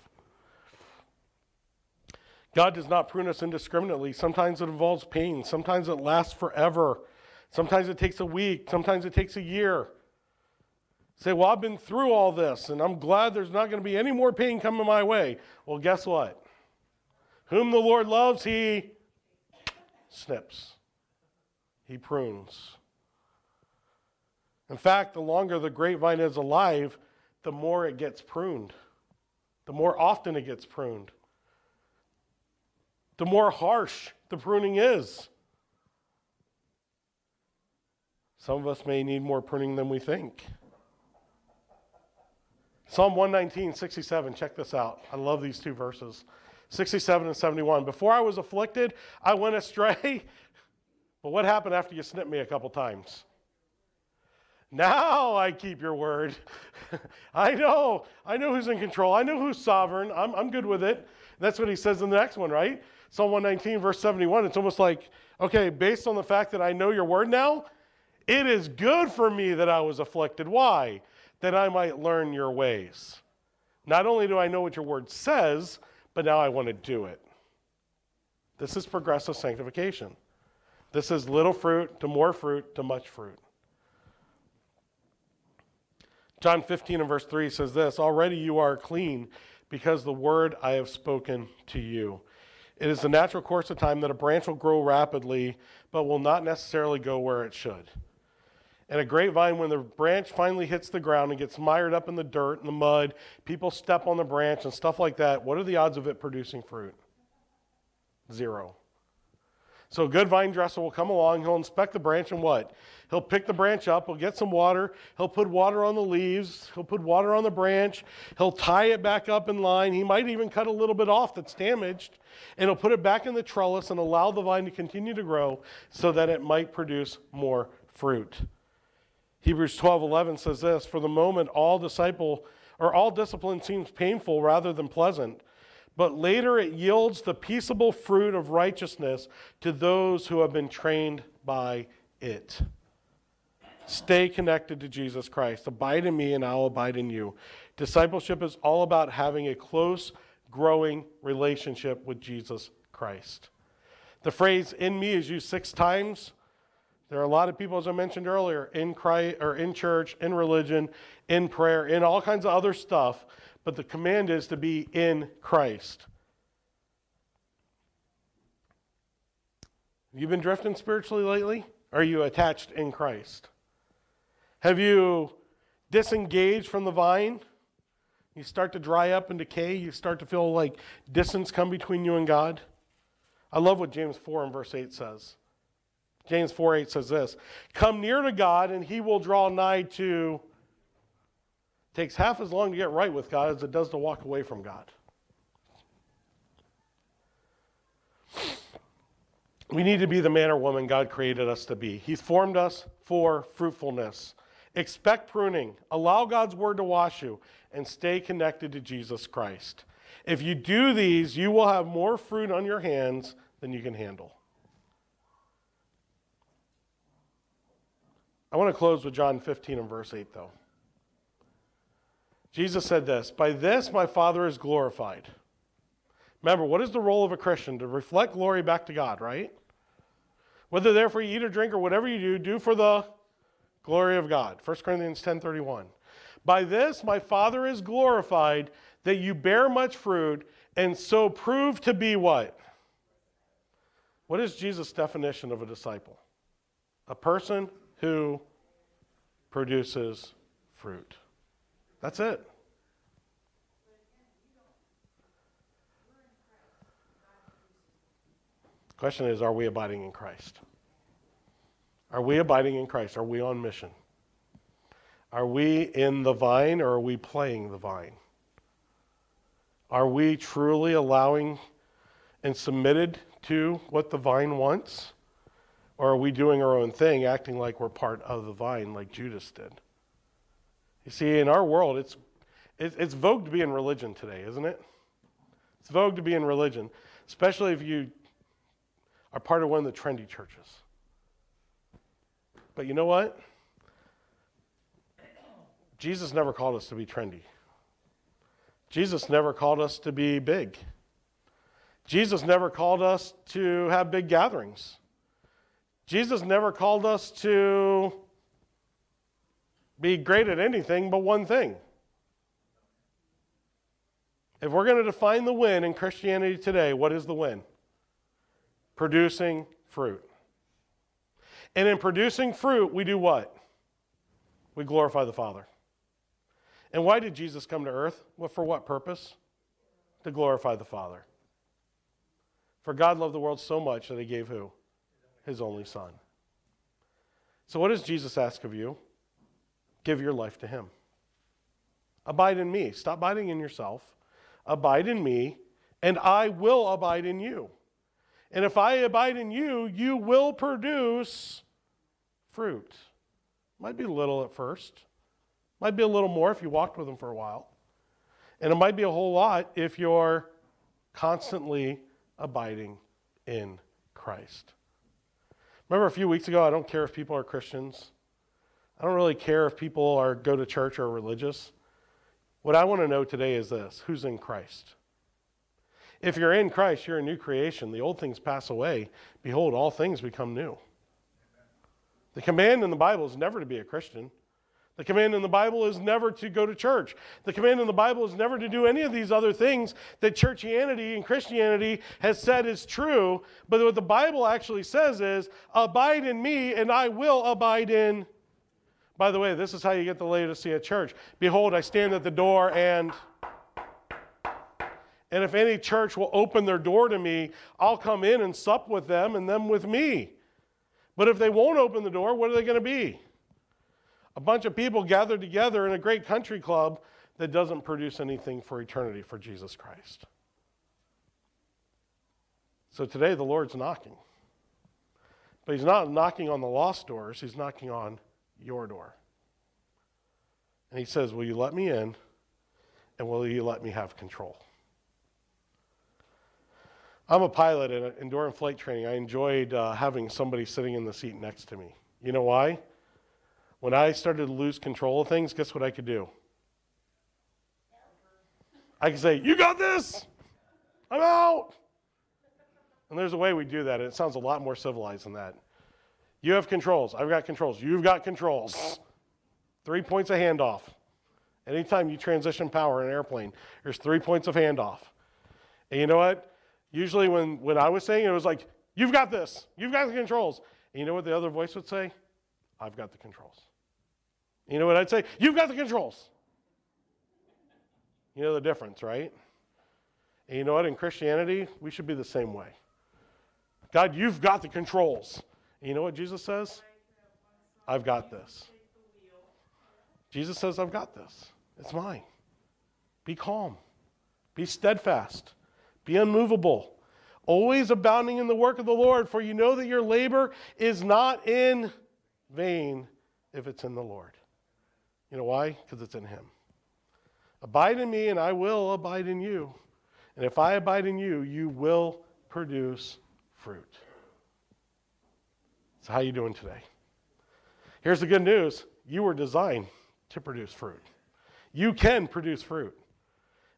God does not prune us indiscriminately. Sometimes it involves pain. Sometimes it lasts forever. Sometimes it takes a week. Sometimes it takes a year. Say, well, I've been through all this and I'm glad there's not going to be any more pain coming my way. Well, guess what? Whom the Lord loves, he snips, he prunes. In fact, the longer the grapevine is alive, the more it gets pruned, the more often it gets pruned, the more harsh the pruning is. Some of us may need more pruning than we think. Psalm 119, 67, check this out. I love these two verses 67 and 71. Before I was afflicted, I went astray. But what happened after you snipped me a couple times? Now I keep your word. I know. I know who's in control. I know who's sovereign. I'm, I'm good with it. That's what he says in the next one, right? Psalm 119, verse 71. It's almost like, okay, based on the fact that I know your word now, it is good for me that I was afflicted. Why? that I might learn your ways. Not only do I know what your word says, but now I want to do it. This is progressive sanctification. This is little fruit to more fruit to much fruit. John 15 and verse 3 says this Already you are clean because the word I have spoken to you. It is the natural course of time that a branch will grow rapidly, but will not necessarily go where it should. And a grapevine, when the branch finally hits the ground and gets mired up in the dirt and the mud, people step on the branch and stuff like that, what are the odds of it producing fruit? Zero. So a good vine dresser will come along, he'll inspect the branch and what? He'll pick the branch up, he'll get some water, he'll put water on the leaves, he'll put water on the branch, he'll tie it back up in line. He might even cut a little bit off that's damaged, and he'll put it back in the trellis and allow the vine to continue to grow so that it might produce more fruit. Hebrews 12:11 says this, "For the moment all disciple or all discipline seems painful rather than pleasant, but later it yields the peaceable fruit of righteousness to those who have been trained by it. Stay connected to Jesus Christ. Abide in me, and I'll abide in you. Discipleship is all about having a close, growing relationship with Jesus Christ. The phrase in me is used six times. There are a lot of people, as I mentioned earlier, in Christ or in church, in religion, in prayer, in all kinds of other stuff, but the command is to be in Christ. Have you been drifting spiritually lately? Are you attached in Christ? Have you disengaged from the vine? You start to dry up and decay. You start to feel like distance come between you and God. I love what James 4 and verse 8 says. James 4 8 says this Come near to God, and he will draw nigh to. takes half as long to get right with God as it does to walk away from God. We need to be the man or woman God created us to be. He's formed us for fruitfulness. Expect pruning, allow God's word to wash you, and stay connected to Jesus Christ. If you do these, you will have more fruit on your hands than you can handle. I want to close with John 15 and verse 8, though. Jesus said this By this my Father is glorified. Remember, what is the role of a Christian? To reflect glory back to God, right? Whether therefore you eat or drink or whatever you do, do for the glory of God. 1 Corinthians 10:31. By this my Father is glorified that you bear much fruit and so prove to be what? What is Jesus' definition of a disciple? A person who produces fruit. That's it. Question is, are we abiding in Christ? Are we abiding in Christ? Are we on mission? Are we in the vine or are we playing the vine? Are we truly allowing and submitted to what the vine wants? Or are we doing our own thing, acting like we're part of the vine, like Judas did? You see, in our world, it's, it's vogue to be in religion today, isn't it? It's vogue to be in religion, especially if you are part of one of the trendy churches. But you know what? Jesus never called us to be trendy. Jesus never called us to be big. Jesus never called us to have big gatherings. Jesus never called us to be great at anything but one thing. If we're going to define the win in Christianity today, what is the win? Producing fruit. And in producing fruit, we do what? We glorify the Father. And why did Jesus come to earth? Well, for what purpose? To glorify the Father. For God loved the world so much that he gave who? His only Son. So, what does Jesus ask of you? Give your life to him. Abide in me. Stop abiding in yourself. Abide in me, and I will abide in you. And if I abide in you, you will produce fruit. Might be little at first, might be a little more if you walked with Him for a while. And it might be a whole lot if you're constantly abiding in Christ. Remember a few weeks ago, I don't care if people are Christians. I don't really care if people are go to church or religious. What I want to know today is this who's in Christ? If you're in Christ, you're a new creation. The old things pass away. Behold, all things become new. The command in the Bible is never to be a Christian. The command in the Bible is never to go to church. The command in the Bible is never to do any of these other things that churchianity and Christianity has said is true. But what the Bible actually says is, abide in me and I will abide in. By the way, this is how you get the Laodicea church. Behold, I stand at the door and. And if any church will open their door to me, I'll come in and sup with them and them with me. But if they won't open the door, what are they going to be? A bunch of people gathered together in a great country club that doesn't produce anything for eternity for Jesus Christ. So today the Lord's knocking. But he's not knocking on the lost doors, he's knocking on your door. And he says, Will you let me in? And will you let me have control? I'm a pilot in endurance flight training. I enjoyed uh, having somebody sitting in the seat next to me. You know why? When I started to lose control of things, guess what I could do? I could say, You got this! I'm out! And there's a way we do that, and it sounds a lot more civilized than that. You have controls. I've got controls. You've got controls. Three points of handoff. Anytime you transition power in an airplane, there's three points of handoff. And you know what? Usually when, when I was saying it, it was like, you've got this. You've got the controls. And you know what the other voice would say? I've got the controls. You know what I'd say? You've got the controls. You know the difference, right? And you know what? In Christianity, we should be the same way. God, you've got the controls. And you know what Jesus says? I've got this. Jesus says, I've got this. It's mine. Be calm. Be steadfast. Be unmovable. Always abounding in the work of the Lord, for you know that your labor is not in vain if it's in the Lord. You know why? Because it's in Him. Abide in me, and I will abide in you. And if I abide in you, you will produce fruit. So, how are you doing today? Here's the good news you were designed to produce fruit. You can produce fruit.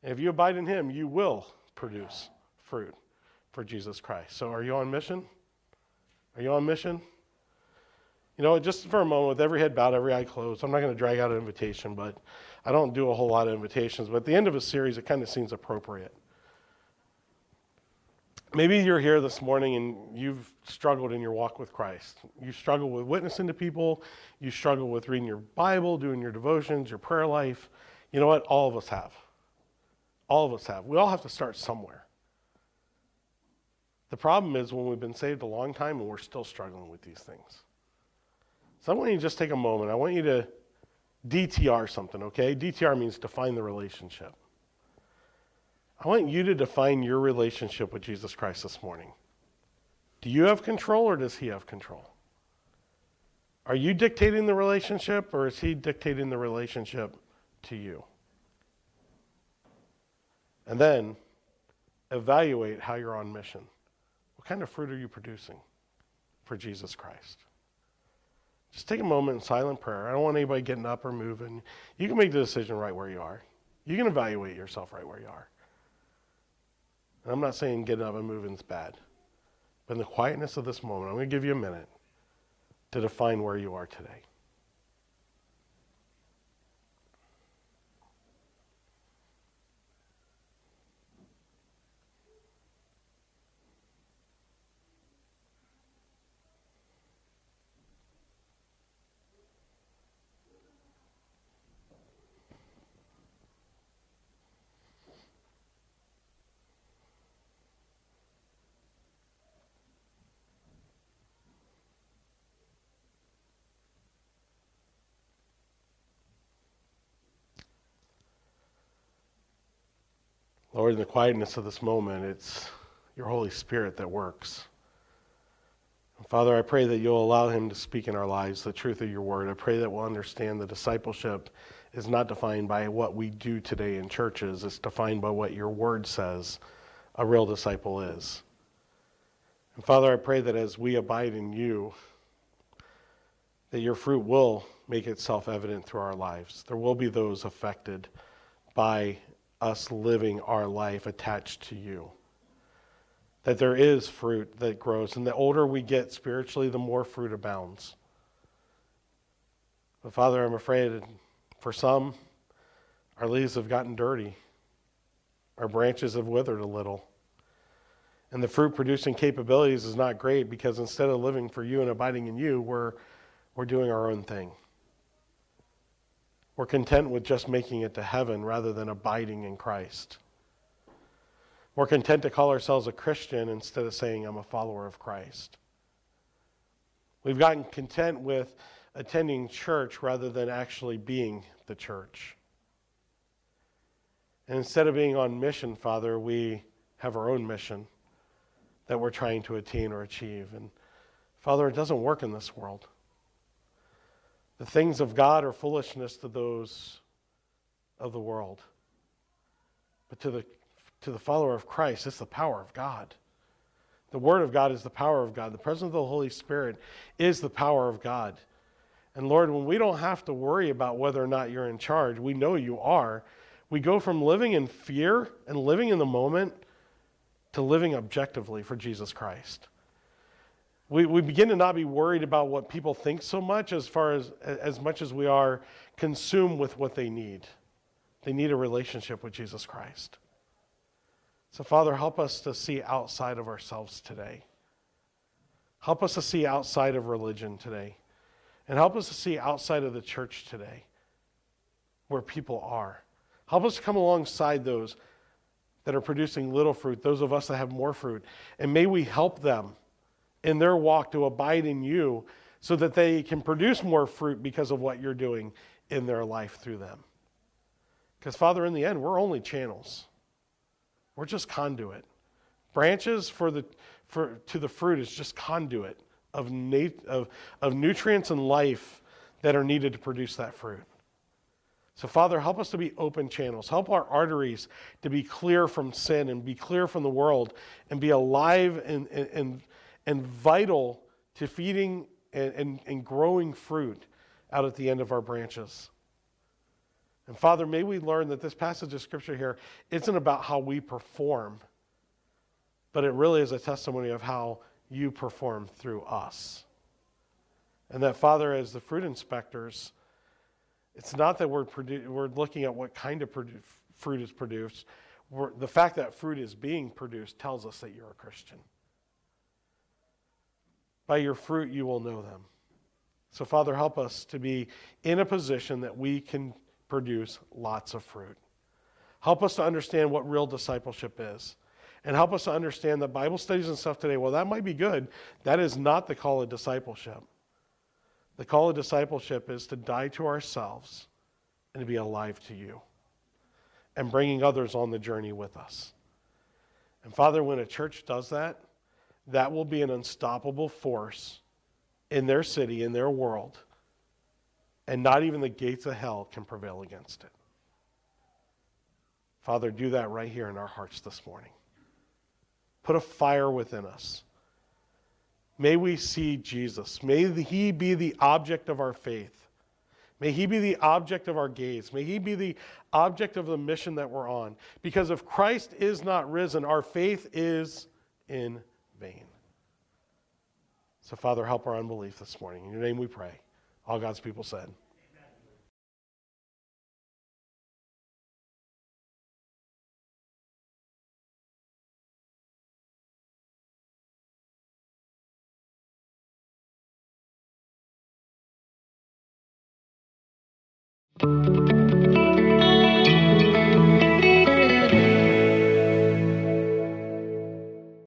And if you abide in Him, you will produce fruit for Jesus Christ. So, are you on mission? Are you on mission? You know, just for a moment, with every head bowed, every eye closed, I'm not going to drag out an invitation, but I don't do a whole lot of invitations. But at the end of a series, it kind of seems appropriate. Maybe you're here this morning and you've struggled in your walk with Christ. You struggle with witnessing to people. You struggle with reading your Bible, doing your devotions, your prayer life. You know what? All of us have. All of us have. We all have to start somewhere. The problem is when we've been saved a long time and we're still struggling with these things. So I want you to just take a moment. I want you to DTR something, okay? DTR means define the relationship. I want you to define your relationship with Jesus Christ this morning. Do you have control or does he have control? Are you dictating the relationship or is he dictating the relationship to you? And then evaluate how you're on mission. What kind of fruit are you producing for Jesus Christ? Just take a moment in silent prayer. I don't want anybody getting up or moving. You can make the decision right where you are. You can evaluate yourself right where you are. And I'm not saying getting up and moving is bad. But in the quietness of this moment, I'm going to give you a minute to define where you are today. Lord, in the quietness of this moment, it's your Holy Spirit that works. Father, I pray that you'll allow him to speak in our lives the truth of your word. I pray that we'll understand that discipleship is not defined by what we do today in churches, it's defined by what your word says a real disciple is. And Father, I pray that as we abide in you, that your fruit will make itself evident through our lives. There will be those affected by us living our life attached to you. That there is fruit that grows, and the older we get spiritually, the more fruit abounds. But Father, I'm afraid for some, our leaves have gotten dirty, our branches have withered a little. And the fruit producing capabilities is not great because instead of living for you and abiding in you, we're, we're doing our own thing. We're content with just making it to heaven rather than abiding in Christ. We're content to call ourselves a Christian instead of saying, I'm a follower of Christ. We've gotten content with attending church rather than actually being the church. And instead of being on mission, Father, we have our own mission that we're trying to attain or achieve. And Father, it doesn't work in this world. The things of God are foolishness to those of the world. But to the, to the follower of Christ, it's the power of God. The Word of God is the power of God. The presence of the Holy Spirit is the power of God. And Lord, when we don't have to worry about whether or not you're in charge, we know you are. We go from living in fear and living in the moment to living objectively for Jesus Christ. We, we begin to not be worried about what people think so much as far as as much as we are consumed with what they need. They need a relationship with Jesus Christ. So, Father, help us to see outside of ourselves today. Help us to see outside of religion today. And help us to see outside of the church today where people are. Help us to come alongside those that are producing little fruit, those of us that have more fruit. And may we help them in their walk to abide in you so that they can produce more fruit because of what you're doing in their life through them. Because, Father, in the end, we're only channels. We're just conduit. Branches for the, for, to the fruit is just conduit of, nat- of, of nutrients and life that are needed to produce that fruit. So, Father, help us to be open channels. Help our arteries to be clear from sin and be clear from the world and be alive and, and, and vital to feeding and, and, and growing fruit out at the end of our branches. And Father, may we learn that this passage of Scripture here isn't about how we perform, but it really is a testimony of how you perform through us. And that, Father, as the fruit inspectors, it's not that we're, produ- we're looking at what kind of produ- fruit is produced. We're, the fact that fruit is being produced tells us that you're a Christian. By your fruit, you will know them. So, Father, help us to be in a position that we can produce lots of fruit. Help us to understand what real discipleship is. And help us to understand that Bible studies and stuff today, well, that might be good. That is not the call of discipleship. The call of discipleship is to die to ourselves and to be alive to you and bringing others on the journey with us. And Father, when a church does that, that will be an unstoppable force in their city, in their world and not even the gates of hell can prevail against it. Father, do that right here in our hearts this morning. Put a fire within us. May we see Jesus. May he be the object of our faith. May he be the object of our gaze. May he be the object of the mission that we're on. Because if Christ is not risen, our faith is in vain. So, Father, help our unbelief this morning. In your name we pray. All God's people said.